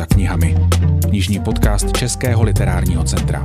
za knihami. Knižní podcast Českého literárního centra.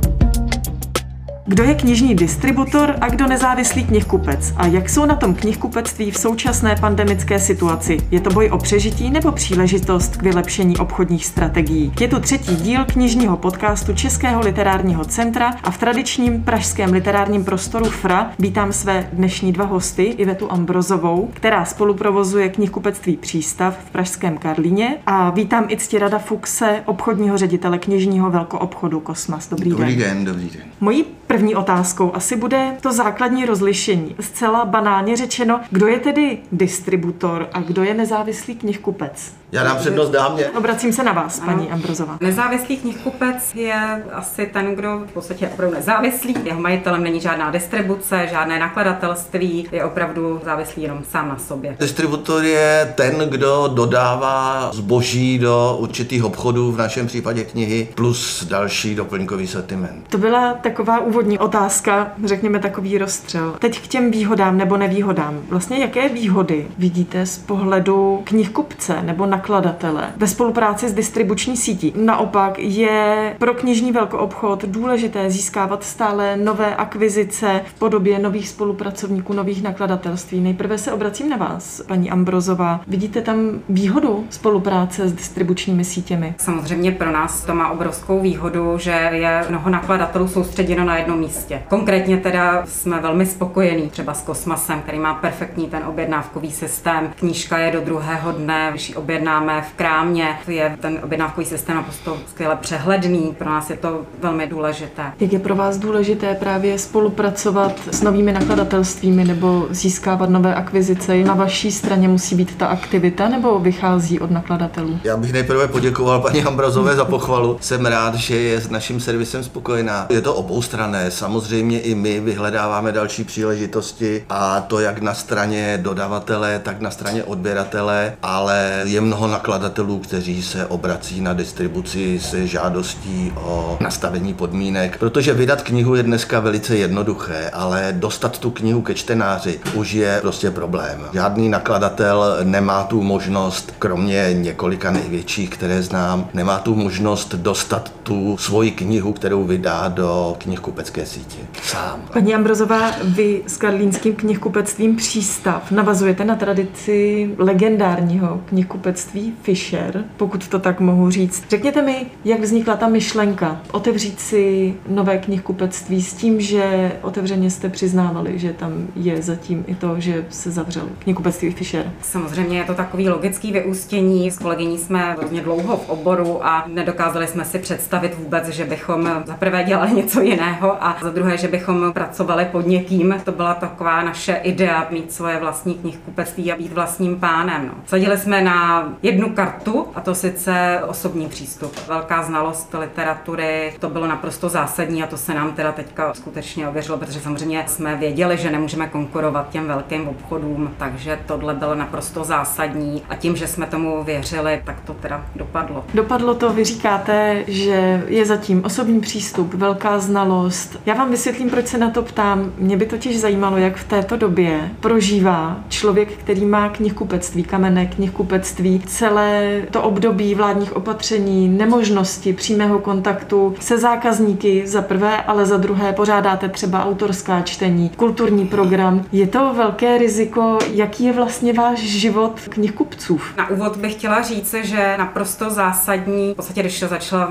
Kdo je knižní distributor a kdo nezávislý knihkupec? A jak jsou na tom knihkupectví v současné pandemické situaci? Je to boj o přežití nebo příležitost k vylepšení obchodních strategií? Je tu třetí díl knižního podcastu Českého literárního centra a v tradičním pražském literárním prostoru FRA vítám své dnešní dva hosty, Ivetu Ambrozovou, která spoluprovozuje knihkupectví Přístav v pražském Karlíně a vítám i Ctirada Fuxe, obchodního ředitele knižního velkoobchodu Kosmas. Dobrý, dobrý den. den. Dobrý den. Mojí První otázkou asi bude to základní rozlišení. Zcela banálně řečeno, kdo je tedy distributor a kdo je nezávislý knihkupec? Já dám přednost dámě. Obracím se na vás, paní Ambrozová. Nezávislý knihkupec je asi ten, kdo v podstatě je opravdu nezávislý. Jeho majitelem není žádná distribuce, žádné nakladatelství, je opravdu závislý jenom sám na sobě. Distributor je ten, kdo dodává zboží do určitých obchodů, v našem případě knihy, plus další doplňkový sortiment. To byla taková úvodní otázka, řekněme takový rozstřel. Teď k těm výhodám nebo nevýhodám. Vlastně jaké výhody vidíte z pohledu knihkupce nebo nakladatele ve spolupráci s distribuční sítí? Naopak je pro knižní velkoobchod důležité získávat stále nové akvizice v podobě nových spolupracovníků, nových nakladatelství. Nejprve se obracím na vás, paní Ambrozová. Vidíte tam výhodu spolupráce s distribučními sítěmi? Samozřejmě pro nás to má obrovskou výhodu, že je mnoho nakladatelů soustředěno na jednom místě. Konkrétně teda jsme velmi spokojení třeba s Kosmasem, který má perfektní ten objednávkový systém. Knížka je do druhého dne, když ji objednáme v krámě, je ten objednávkový systém naprosto skvěle přehledný. Pro nás je to velmi důležité. Jak je pro vás důležité právě spolupracovat s novými nakladatelstvími nebo získávat nové akvizice? Na vaší straně musí být ta aktivita nebo vychází od nakladatelů? Já bych nejprve poděkoval paní Ambrazové za pochvalu. Jsem rád, že je s naším servisem spokojená. Je to obou strané. Samozřejmě i my vyhledáváme další příležitosti a to jak na straně dodavatele, tak na straně odběratele, ale je mnoho nakladatelů, kteří se obrací na distribuci se žádostí o nastavení podmínek, protože vydat knihu je dneska velice jednoduché, ale dostat tu knihu ke čtenáři už je prostě problém. Žádný nakladatel nemá tu možnost, kromě několika největších, které znám, nemá tu možnost dostat tu svoji knihu, kterou vydá do knihkupecké sítě. Sám. Paní Ambrozová, vy s karlínským knihkupectvím Přístav navazujete na tradici legendárního knihkupectví Fischer, pokud to tak mohu říct. Řekněte mi, jak vznikla ta myšlenka otevřít si nové knihkupectví s tím, že otevřeně jste přiznávali, že tam je zatím i to, že se zavřel knihkupectví Fischer. Samozřejmě je to takový logický vyústění. S kolegyní jsme hodně dlouho v oboru a nedokázali jsme si představit vůbec, že bychom zaprvé dělali něco jiného a za druhé, že bychom pracovali pod někým. To byla taková naše idea mít svoje vlastní knihkupectví a být vlastním pánem. No. Sadili jsme na jednu kartu a to sice osobní přístup. Velká znalost literatury, to bylo naprosto zásadní a to se nám teda teďka skutečně ověřilo, protože samozřejmě jsme věděli, že nemůžeme konkurovat těm velkým obchodům, takže tohle bylo naprosto zásadní a tím, že jsme tomu věřili, tak to teda dopadlo. Dopadlo to, vy říkáte, že je zatím osobní přístup, velká znalost. Já vám vysvětlím, proč se na to ptám. Mě by totiž zajímalo, jak v této době prožívá člověk, který má knihkupectví, kamenné knihkupectví, celé to období vládních opatření, nemožnosti přímého kontaktu se zákazníky za prvé, ale za druhé pořádáte třeba autorská čtení, kulturní program. Je to velké riziko, jaký je vlastně váš život knihkupců? Na úvod bych chtěla říct, že naprosto zásadní, v podstatě když začala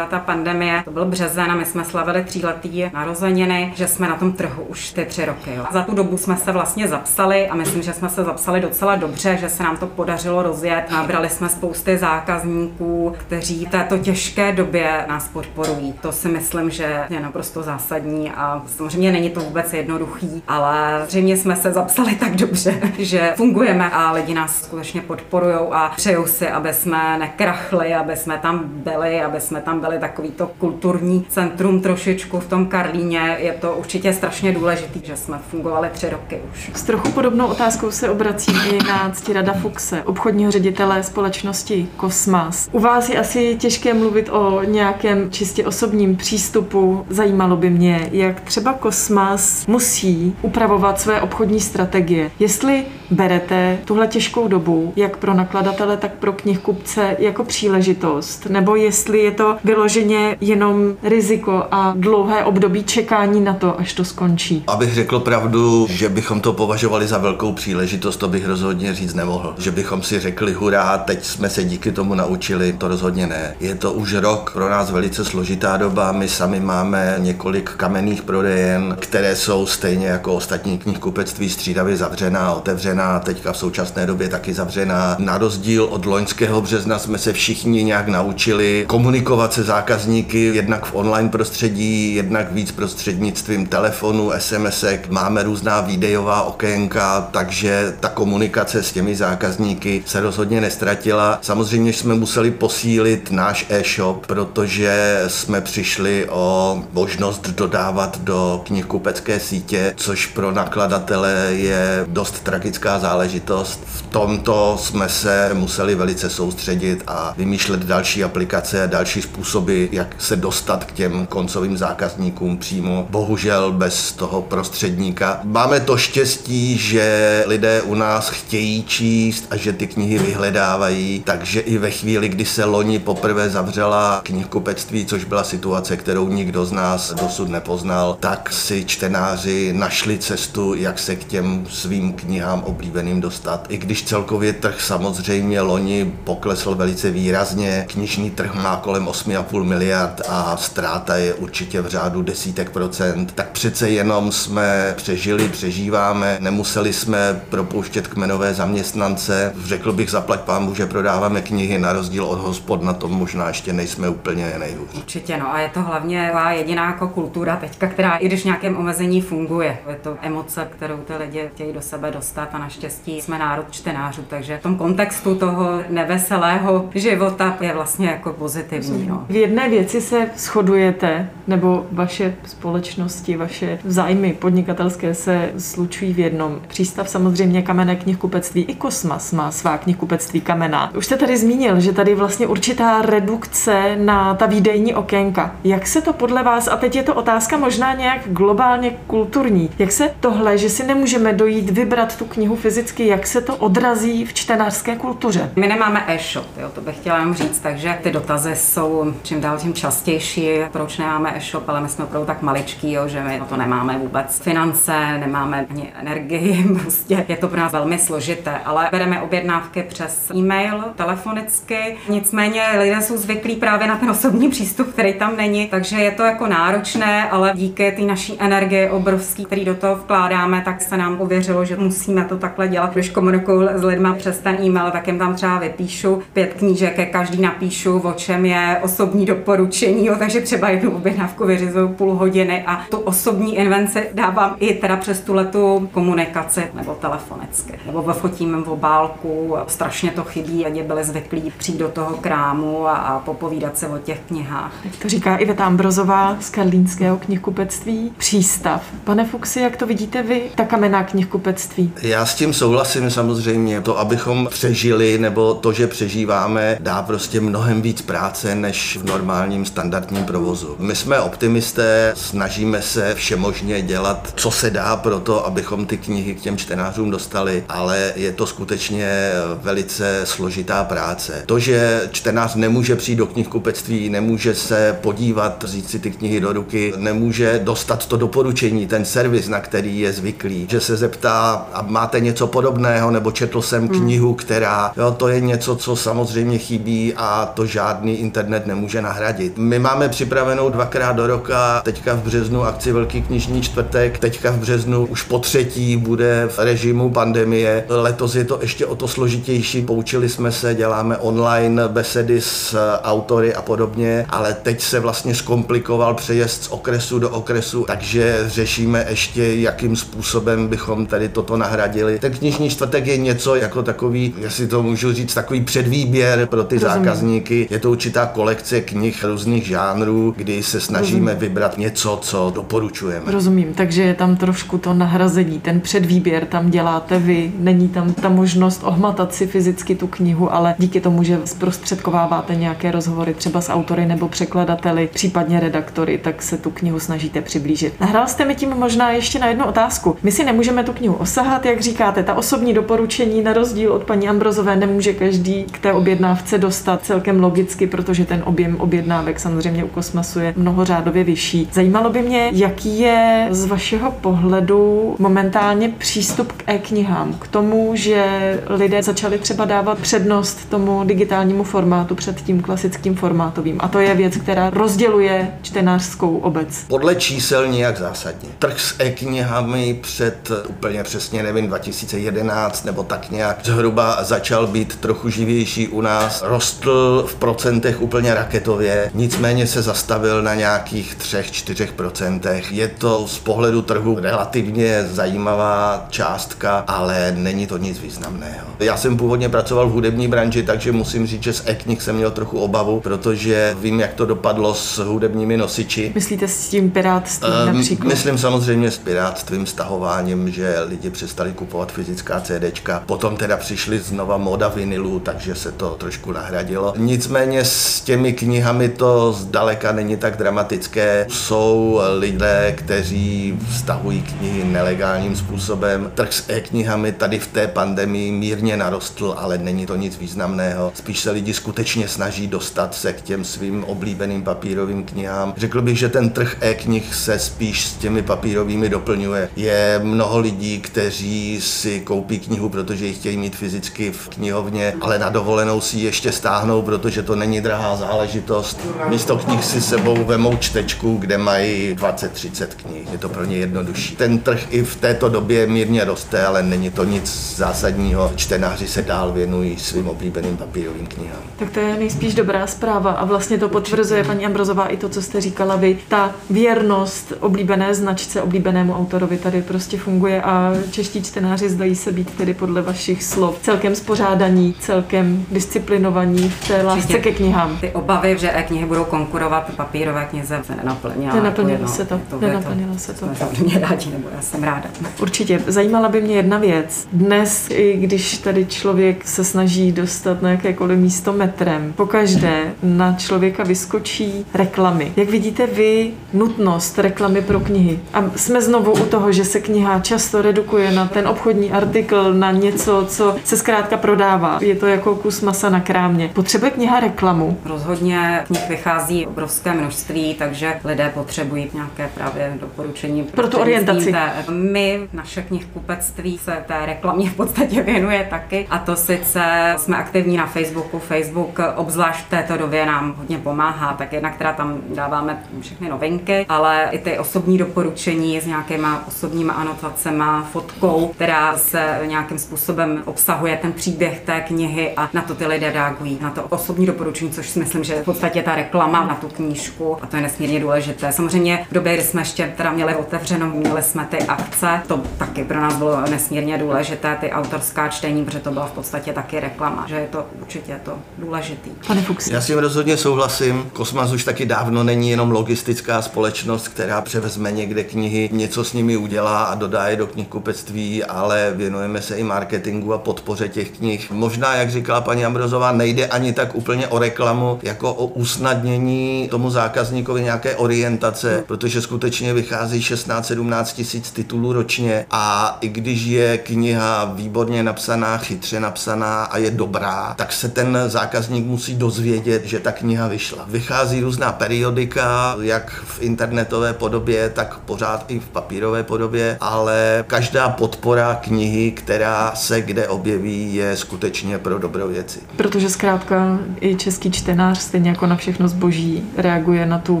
ta pandemie, to byl březen a my jsme slavili tříletý narozeniny, že jsme na tom trhu už ty tři roky. Jo. Za tu dobu jsme se vlastně zapsali a myslím, že jsme se zapsali docela dobře, že se nám to podařilo rozjet. Nabrali jsme spousty zákazníků, kteří v této těžké době nás podporují. To si myslím, že je naprosto zásadní a samozřejmě není to vůbec jednoduchý, ale zřejmě jsme se zapsali tak dobře, že fungujeme a lidi nás skutečně podporují a přejou si, aby jsme nekrachli, aby jsme tam byli, aby jsme tam byli takový to kulturní centrum trošičku v tom Karlíně. Je to určitě strašně důležité, že jsme fungovali tři roky už. S trochu podobnou otázkou se obracím i na Ctirada Fuxe, obchodního ředitele společnosti Kosmas. U vás je asi těžké mluvit o nějakém čistě osobním přístupu. Zajímalo by mě, jak třeba Kosmas musí upravovat své obchodní strategie. Jestli Berete tuhle těžkou dobu, jak pro nakladatele, tak pro knihkupce, jako příležitost? Nebo jestli je to vyloženě jenom riziko a dlouhé období čekání na to, až to skončí? Abych řekl pravdu, že bychom to považovali za velkou příležitost, to bych rozhodně říct nemohl. Že bychom si řekli, hurá, teď jsme se díky tomu naučili, to rozhodně ne. Je to už rok pro nás velice složitá doba, my sami máme několik kamenných prodejen, které jsou stejně jako ostatní knihkupectví střídavě zavřená, otevřená, teďka v současné době taky zavřená. Na rozdíl od loňského března jsme se všichni nějak naučili komunikovat se zákazníky jednak v online prostředí, jednak víc prostřednictvím telefonu, SMSek, máme různá videová okénka, takže ta komunikace s těmi zákazníky se rozhodně nestratila. Samozřejmě jsme museli posílit náš e-shop, protože jsme přišli o možnost dodávat do knihkupecké sítě, což pro nakladatele je dost tragická záležitost. V tomto jsme se museli velice soustředit a vymýšlet další aplikace, další způsoby, jak se dostat k těm koncovým zákazníkům přímo. Bohužel bez toho prostředníka. Máme to štěstí, že lidé u nás chtějí číst a že ty knihy vyhledávají, takže i ve chvíli, kdy se loni poprvé zavřela knihkupectví, což byla situace, kterou nikdo z nás dosud nepoznal, tak si čtenáři našli cestu, jak se k těm svým knihám oblíbeným dostat. I když celkově trh samozřejmě loni poklesl velice výrazně, knižní trh má kolem 8,5 miliard a ztráta je určitě v řádu desítek procent, tak přece jenom jsme přežili, přežíváme, nemuseli jsme propouštět kmenové zaměstnance. Řekl bych zaplať pán, že prodáváme knihy na rozdíl od hospod, na tom možná ještě nejsme úplně nejhůř. Určitě, no a je to hlavně jediná jako kultura teďka, která i když nějakém omezení funguje. Je to emoce, kterou ty lidi chtějí do sebe dostat a naštěstí jsme národ čtenářů, takže v tom kontextu toho neveselého života je vlastně jako pozitivní. No. V jedné věci se shodujete, nebo vaše společnosti, vaše zájmy podnikatelské se slučují v jednom. Přístav samozřejmě kamenné knihkupectví i Kosmas má svá knihkupectví kamená. Už jste tady zmínil, že tady vlastně určitá redukce na ta výdejní okénka. Jak se to podle vás, a teď je to otázka možná nějak globálně kulturní, jak se tohle, že si nemůžeme dojít vybrat tu knihu fyzicky, jak se to odrazí v čtenářské kultuře? My nemáme e-shop, jo, to bych chtěla jenom říct, takže ty dotazy jsou čím dál tím častější, proč nemáme e-shop, ale my jsme opravdu tak maličký, jo, že my na to nemáme vůbec finance, nemáme ani energii, prostě je to pro nás velmi složité, ale bereme objednávky přes e-mail, telefonicky, nicméně lidé jsou zvyklí právě na ten osobní přístup, který tam není, takže je to jako náročné, ale díky té naší energie obrovský, který do toho vkládáme, tak se nám uvěřilo, že musíme to takhle dělat. Když komunikuju s lidmi přes ten e-mail, tak jim tam třeba vypíšu pět knížek, ke každý napíšu, o čem je osobní doporučení, jo, takže třeba jednu objednávku vyřizuju půl hodiny a tu osobní invenci dávám i teda přes tu letu komunikaci nebo telefonicky. Nebo vyfotím v obálku, strašně to chybí, lidi byli zvyklí přijít do toho krámu a, a popovídat se o těch knihách. Jak to říká Iveta Ambrozová z Karlínského knihkupectví. Přístav. Pane Fuxi, jak to vidíte vy, ta kamenná knihkupectví? Já s tím souhlasím samozřejmě. To, abychom přežili, nebo to, že přežíváme, dá prostě mnohem víc práce než v normálním standardním provozu. My jsme optimisté, snažíme se všemožně dělat, co se dá pro to, abychom ty knihy k těm čtenářům dostali, ale je to skutečně velice složitá práce. To, že čtenář nemůže přijít do knihkupectví, nemůže se podívat, říct si ty knihy do ruky, nemůže dostat to doporučení, ten servis, na který je zvyklý, že se zeptá, a máte něco podobného, nebo četl jsem hmm. knihu, která, jo, to je něco, co samozřejmě chybí a to žádný internet nemůže nahradit. My máme připravenou dvakrát do roka, teďka v březnu akci Velký knižní čtvrtek, teďka v březnu už po třetí bude v režimu pandemie. Letos je to ještě o to složitější, poučili jsme se, děláme online besedy s autory a podobně, ale teď se vlastně zkomplikoval přejezd z okresu do okresu, takže řešíme ještě, jakým způsobem bychom tady toto nahradili. Ten knižní čtvrtek je něco jako takový, jestli to můžu říct, takový předvýběr pro ty Rozumím. zákazníky. Je to určitá kolekce knih různých žánrů, kdy se snažíme Rozumím. vybrat něco, co doporučujeme. Rozumím, takže je tam trošku to nahrazení, ten předvýběr tam děláte vy, není tam ta možnost ohmatat si fyzicky tu knihu, ale díky tomu, že zprostředkováváte nějaké rozhovory třeba s autory nebo překladateli, případně redaktory, tak se tu knihu snažíte přiblížit. Nahrál jste mi tím možná ještě na jednu otázku. My si nemůžeme tu knihu osahat, jak říká říkáte, ta osobní doporučení na rozdíl od paní Ambrozové nemůže každý k té objednávce dostat celkem logicky, protože ten objem objednávek samozřejmě u kosmasu je mnohořádově vyšší. Zajímalo by mě, jaký je z vašeho pohledu momentálně přístup k e-knihám, k tomu, že lidé začali třeba dávat přednost tomu digitálnímu formátu před tím klasickým formátovým. A to je věc, která rozděluje čtenářskou obec. Podle čísel nějak zásadně. Trh s e-knihami před úplně přesně nevím 2011 nebo tak nějak zhruba začal být trochu živější u nás. Rostl v procentech úplně raketově, nicméně se zastavil na nějakých 3-4 procentech. Je to z pohledu trhu relativně zajímavá částka, ale není to nic významného. Já jsem původně pracoval v hudební branži, takže musím říct, že z e-knih jsem měl trochu obavu, protože vím, jak to dopadlo s hudebními nosiči. Myslíte s tím pirátstvím um, například? Myslím samozřejmě s pirátstvím, stahováním, že lidi přestali kupovat fyzická CDčka. Potom teda přišly znova moda vinilů, takže se to trošku nahradilo. Nicméně s těmi knihami to zdaleka není tak dramatické. Jsou lidé, kteří stahují knihy nelegálním způsobem. Trh s e-knihami tady v té pandemii mírně narostl, ale není to nic významného. Spíš se lidi skutečně snaží dostat se k těm svým oblíbeným papírovým knihám. Řekl bych, že ten trh e-knih se spíš s těmi papírovými doplňuje. Je mnoho lidí, kteří si koupí knihu, protože ji chtějí mít fyzicky v knihovně, ale na dovolenou si ji ještě stáhnou, protože to není drahá záležitost. Místo knih si sebou vemou čtečku, kde mají 20-30 knih. Je to pro ně jednodušší. Ten trh i v této době mírně roste, ale není to nic zásadního. Čtenáři se dál věnují svým oblíbeným papírovým knihám. Tak to je nejspíš dobrá zpráva a vlastně to potvrzuje paní Ambrozová i to, co jste říkala vy. Ta věrnost oblíbené značce, oblíbenému autorovi tady prostě funguje a čeští čtenáři zdají se být tedy podle vašich slov celkem spořádaní, celkem disciplinovaní v té lásce ke knihám. Ty obavy, že e-knihy budou konkurovat papírové knize, se nenaplnila. Nenaplnilo jako se to. to nenaplnilo se to. Jsme samozřejmě rádi, nebo já jsem ráda. Určitě. Zajímala by mě jedna věc. Dnes, i když tady člověk se snaží dostat na jakékoliv místo metrem, pokaždé na člověka vyskočí reklamy. Jak vidíte vy nutnost reklamy pro knihy? A jsme znovu u toho, že se kniha často redukuje na ten obchodní artikl, na něco, co se zkrátka prodává. Je to jako kus masa na krámě. Potřebuje kniha reklamu? Rozhodně knih vychází obrovské množství, takže lidé potřebují nějaké právě doporučení. Pro tu orientaci. My, naše knihkupectví se té reklamě v podstatě věnuje taky a to sice jsme aktivní na Facebooku. Facebook obzvlášť v této době nám hodně pomáhá, tak jednak teda tam dáváme všechny novinky, ale i ty osobní doporučení s nějakýma osobníma anotacemi, fotkou, která se nějakým způsobem obsahuje ten příběh té knihy a na to ty lidé reagují, na to osobní doporučení, což si myslím, že v podstatě ta reklama na tu knížku a to je nesmírně důležité. Samozřejmě v době, kdy jsme ještě teda měli otevřeno, měli jsme ty akce, to taky pro nás bylo nesmírně důležité, ty autorská čtení, protože to byla v podstatě taky reklama, že je to určitě to důležitý. Pane Fuchs. Já s tím rozhodně souhlasím. Kosmas už taky dávno není jenom logistická společnost, která převezme někde knihy, něco s nimi udělá a dodá je do knihkupectví, ale věnujeme se i marketingu a podpoře těch knih. Možná, jak říkala paní Ambrozová, nejde ani tak úplně o reklamu, jako o usnadnění tomu zákazníkovi nějaké orientace, protože skutečně vychází 16-17 tisíc titulů ročně a i když je kniha výborně napsaná, chytře napsaná a je dobrá, tak se ten zákazník musí dozvědět, že ta kniha vyšla. Vychází různá periodika, jak v internetové podobě, tak pořád i v papírové podobě, ale každá podpora knihy, která se kde objeví, je skutečně pro dobrou věci. Protože zkrátka i český čtenář, stejně jako na všechno zboží, reaguje na tu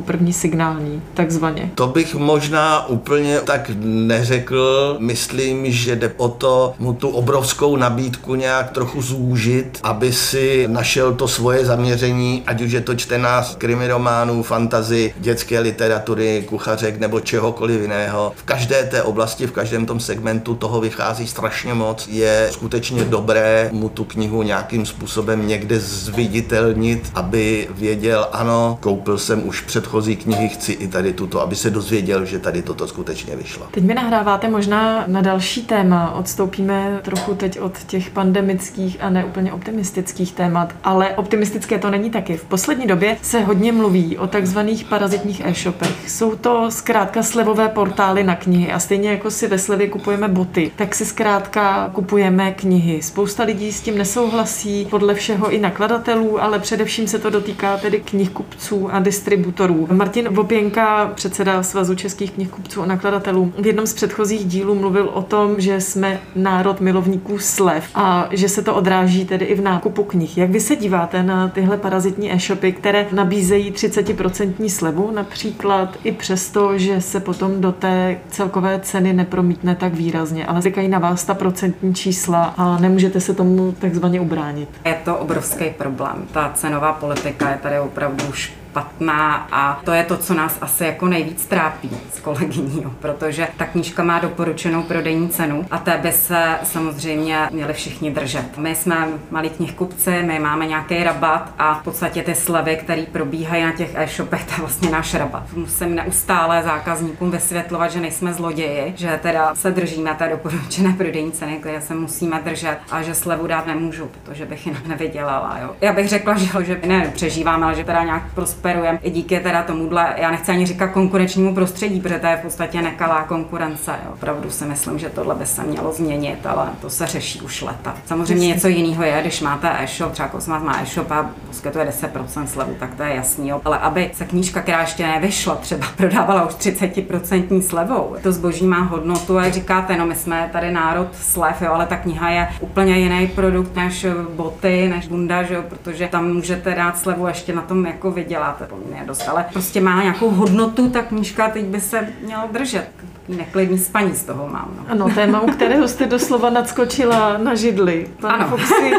první signální, takzvaně. To bych možná úplně tak neřekl. Myslím, že jde o to mu tu obrovskou nabídku nějak trochu zúžit, aby si našel to svoje zaměření, ať už je to čtenář krimi románů, fantazy, dětské literatury, kuchařek nebo čehokoliv jiného. V každé té oblasti, v každém tom segmentu toho vychází strašně moc. Je skutečně dobré mu tu knihu nějakým způsobem někde zviditelnit, aby věděl, ano, koupil jsem už předchozí knihy, chci i tady tuto, aby se dozvěděl, že tady toto skutečně vyšlo. Teď mi nahráváte možná na další téma. Odstoupíme trochu teď od těch pandemických a neúplně optimistických témat, ale optimistické to není taky. V poslední době se hodně mluví o takzvaných parazitních e-shopech. Jsou to zkrátka slevové portály na knihy a stejně jako si ve slevě kupujeme boty, tak tak si zkrátka kupujeme knihy. Spousta lidí s tím nesouhlasí, podle všeho i nakladatelů, ale především se to dotýká tedy knihkupců a distributorů. Martin Vopěnka, předseda Svazu českých knihkupců a nakladatelů, v jednom z předchozích dílů mluvil o tom, že jsme národ milovníků slev a že se to odráží tedy i v nákupu knih. Jak vy se díváte na tyhle parazitní e-shopy, které nabízejí 30% slevu například i přesto, že se potom do té celkové ceny nepromítne tak výrazně, ale říkají na vás ta procentní čísla a nemůžete se tomu takzvaně ubránit. Je to obrovský problém. Ta cenová politika je tady opravdu už špatná a to je to, co nás asi jako nejvíc trápí s kolegyní, jo, protože ta knížka má doporučenou prodejní cenu a té by se samozřejmě měli všichni držet. My jsme malí knihkupci, my máme nějaký rabat a v podstatě ty slevy, které probíhají na těch e-shopech, to je vlastně náš rabat. Musím neustále zákazníkům vysvětlovat, že nejsme zloději, že teda se držíme té doporučené prodejní ceny, které se musíme držet a že slevu dát nemůžu, protože bych jinak nevydělala. Jo. Já bych řekla, že, že ne přežíváme, ale že teda nějak prosperujeme prosperujeme i díky teda tomuhle, já nechci ani říkat konkurenčnímu prostředí, protože to je v podstatě nekalá konkurence. Jo. Opravdu si myslím, že tohle by se mělo změnit, ale to se řeší už leta. Samozřejmě něco jiného je, když máte e-shop, třeba Kosmas má e-shop a poskytuje 10% slevu, tak to je jasný. Jo. Ale aby se knížka, která ještě nevyšla, třeba prodávala už 30% slevou, to zboží má hodnotu a říkáte, no my jsme tady národ slev, jo, ale ta kniha je úplně jiný produkt než boty, než bunda, že jo, protože tam můžete dát slevu a ještě na tom jako vydělat poměrně dost, ale prostě má nějakou hodnotu, ta knížka teď by se měla držet neklidný spaní z toho mám. No. Ano, téma, u kterého jste doslova nadskočila na židli. Pane ano. Foxy,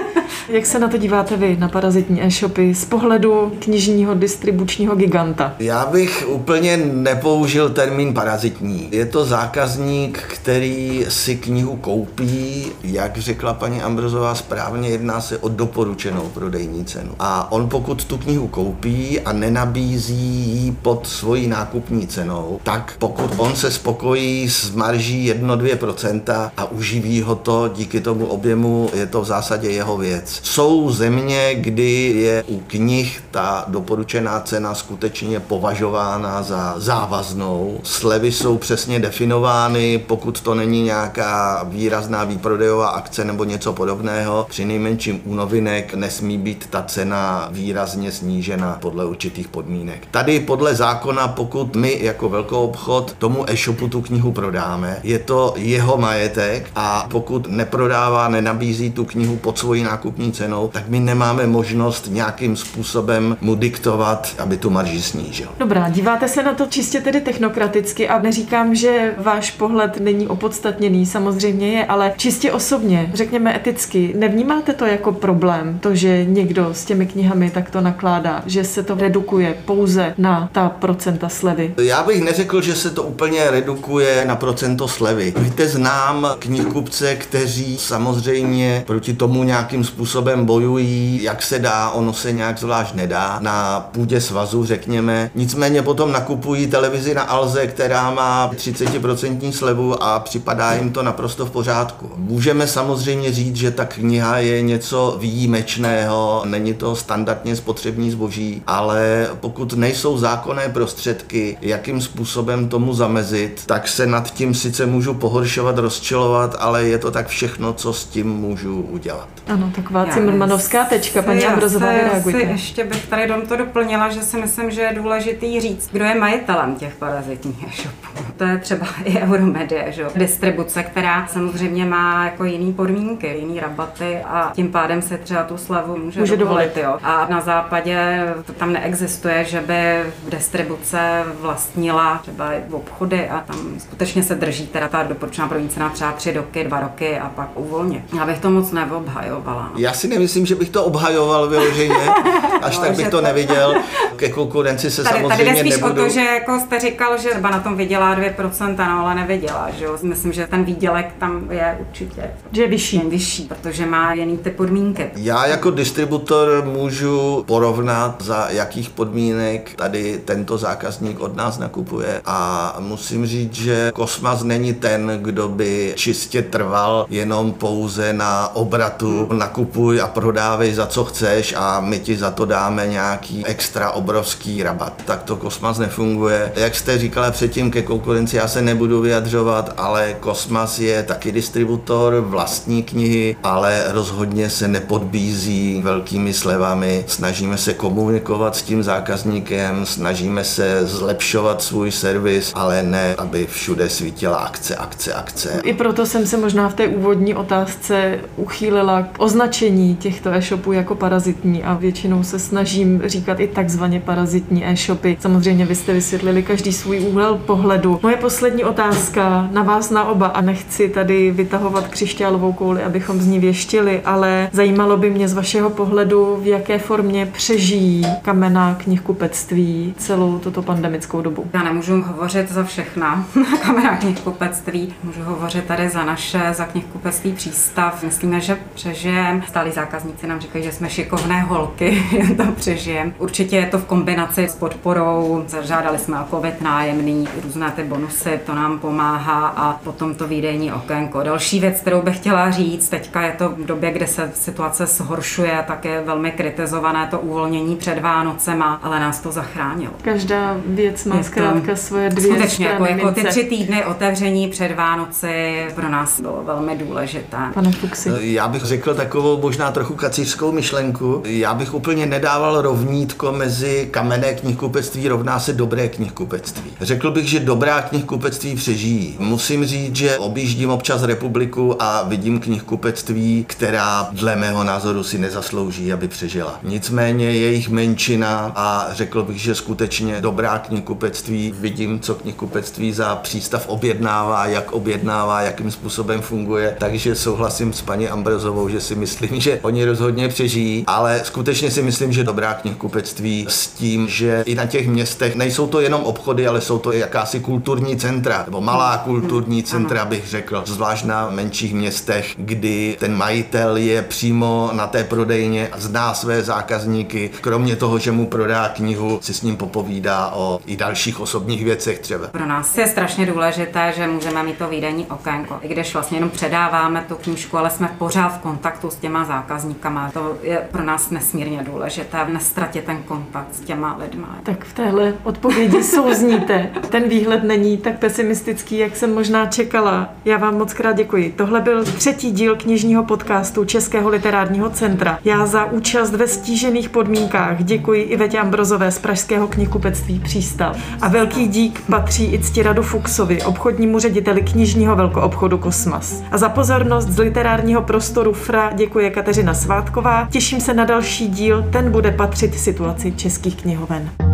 jak se na to díváte vy, na parazitní e-shopy, z pohledu knižního distribučního giganta? Já bych úplně nepoužil termín parazitní. Je to zákazník, který si knihu koupí, jak řekla paní Ambrozová správně, jedná se o doporučenou prodejní cenu. A on pokud tu knihu koupí a nenabízí ji pod svojí nákupní cenou, tak pokud on se spokojí stojí s marží 1-2% a uživí ho to díky tomu objemu, je to v zásadě jeho věc. Jsou země, kdy je u knih ta doporučená cena skutečně považována za závaznou. Slevy jsou přesně definovány, pokud to není nějaká výrazná výprodejová akce nebo něco podobného, při nejmenším u novinek nesmí být ta cena výrazně snížena podle určitých podmínek. Tady podle zákona, pokud my jako velkou obchod tomu e-shopu tu knihu prodáme. Je to jeho majetek a pokud neprodává, nenabízí tu knihu pod svojí nákupní cenou, tak my nemáme možnost nějakým způsobem mu diktovat, aby tu marži snížil. Dobrá, díváte se na to čistě tedy technokraticky a neříkám, že váš pohled není opodstatněný, samozřejmě je, ale čistě osobně, řekněme eticky, nevnímáte to jako problém, to, že někdo s těmi knihami takto nakládá, že se to redukuje pouze na ta procenta slevy? Já bych neřekl, že se to úplně redukuje redukuje na procento slevy. Víte, znám knihkupce, kteří samozřejmě proti tomu nějakým způsobem bojují, jak se dá, ono se nějak zvlášť nedá, na půdě svazu, řekněme. Nicméně potom nakupují televizi na Alze, která má 30% slevu a připadá jim to naprosto v pořádku. Můžeme samozřejmě říct, že ta kniha je něco výjimečného, není to standardně spotřební zboží, ale pokud nejsou zákonné prostředky, jakým způsobem tomu zamezit, tak se nad tím sice můžu pohoršovat, rozčilovat, ale je to tak všechno, co s tím můžu udělat. Ano, taková cimrmanovská tečka, paní Abrozová, reagujte. ještě bych tady dom to doplnila, že si myslím, že je důležitý říct, kdo je majitelem těch parazitních e-shopů. To je třeba i Euromedie, že? distribuce, která samozřejmě má jako jiný podmínky, jiný rabaty a tím pádem se třeba tu slavu může, může dovolit. dovolit. Jo. A na západě to tam neexistuje, že by distribuce vlastnila třeba obchody a tam skutečně se drží teda ta doporučená první cena třeba tři roky, dva roky a pak uvolně. Já bych to moc neobhajovala. No. Já si nemyslím, že bych to obhajoval vyloženě, až no, tak bych to, to neviděl. Ke konkurenci se tady, samozřejmě tady spíš nebudu... o to, že jako jste říkal, že třeba na tom vydělá 2%, no ale nevydělá, že jo. Myslím, že ten výdělek tam je určitě že je vyšší. vyšší, protože má jiný ty podmínky. Já jako distributor můžu porovnat, za jakých podmínek tady tento zákazník od nás nakupuje a musím říct, říct, že Kosmas není ten, kdo by čistě trval jenom pouze na obratu, nakupuj a prodávej za co chceš a my ti za to dáme nějaký extra obrovský rabat. Tak to Kosmas nefunguje. Jak jste říkala předtím ke konkurenci, já se nebudu vyjadřovat, ale Kosmas je taky distributor vlastní knihy, ale rozhodně se nepodbízí velkými slevami. Snažíme se komunikovat s tím zákazníkem, snažíme se zlepšovat svůj servis, ale ne, aby všude svítila akce, akce, akce. I proto jsem se možná v té úvodní otázce uchýlila k označení těchto e-shopů jako parazitní a většinou se snažím říkat i takzvaně parazitní e-shopy. Samozřejmě vy jste vysvětlili každý svůj úhel pohledu. Moje poslední otázka na vás na oba a nechci tady vytahovat křišťálovou kouli, abychom z ní věštili, ale zajímalo by mě z vašeho pohledu, v jaké formě přežijí kamená knihkupectví celou tuto pandemickou dobu. Já nemůžu hovořit za všechna kamera knihkupectví, můžu hovořit tady za naše, za knihkupectví přístav. Myslíme, že přežijeme. Stálí zákazníci nám říkají, že jsme šikovné holky, to přežijeme. Určitě je to v kombinaci s podporou. Zažádali jsme o covid nájemný, různé ty bonusy, to nám pomáhá a potom to výdejní okénko. Další věc, kterou bych chtěla říct, teďka je to v době, kde se situace zhoršuje, tak je velmi kritizované to uvolnění před Vánocema, ale nás to zachránilo. Každá věc má zkrátka svoje dvě Skutečně, jako, strany jako ty. Tři týdny otevření před Vánoci pro nás bylo velmi důležité. Pane Fuxi. Já bych řekl takovou možná trochu kacířskou myšlenku. Já bych úplně nedával rovnítko mezi kamenné knihkupectví rovná se dobré knihkupectví. Řekl bych, že dobrá knihkupectví přežijí. Musím říct, že objíždím občas republiku a vidím knihkupectví, která dle mého názoru si nezaslouží, aby přežila. Nicméně je jich menšina a řekl bych, že skutečně dobrá knihkupectví vidím, co knihkupectví za přístav objednává, jak objednává, jakým způsobem funguje. Takže souhlasím s paní Ambrozovou, že si myslím, že oni rozhodně přežijí, ale skutečně si myslím, že dobrá knihkupectví s tím, že i na těch městech nejsou to jenom obchody, ale jsou to i jakási kulturní centra, nebo malá kulturní centra bych řekl, zvlášť na menších městech, kdy ten majitel je přímo na té prodejně a zná své zákazníky. Kromě toho, že mu prodá knihu, si s ním popovídá o i dalších osobních věcech třeba. Pro nás je strašně důležité, že můžeme mít to výdejní okénko, i když vlastně jenom předáváme tu knížku, ale jsme pořád v kontaktu s těma zákazníkama. To je pro nás nesmírně důležité, nestratit ten kontakt s těma lidma. Tak v téhle odpovědi souzníte. Ten výhled není tak pesimistický, jak jsem možná čekala. Já vám moc krát děkuji. Tohle byl třetí díl knižního podcastu Českého literárního centra. Já za účast ve stížených podmínkách děkuji Ivetě Ambrozové z Pražského knihkupectví Přístav. A velký dík patří i Ctiradu Fuxovi, obchodnímu řediteli knižního velkoobchodu Kosmas. A za pozornost z literárního prostoru FRA děkuje Kateřina Svátková. Těším se na další díl, ten bude patřit situaci českých knihoven.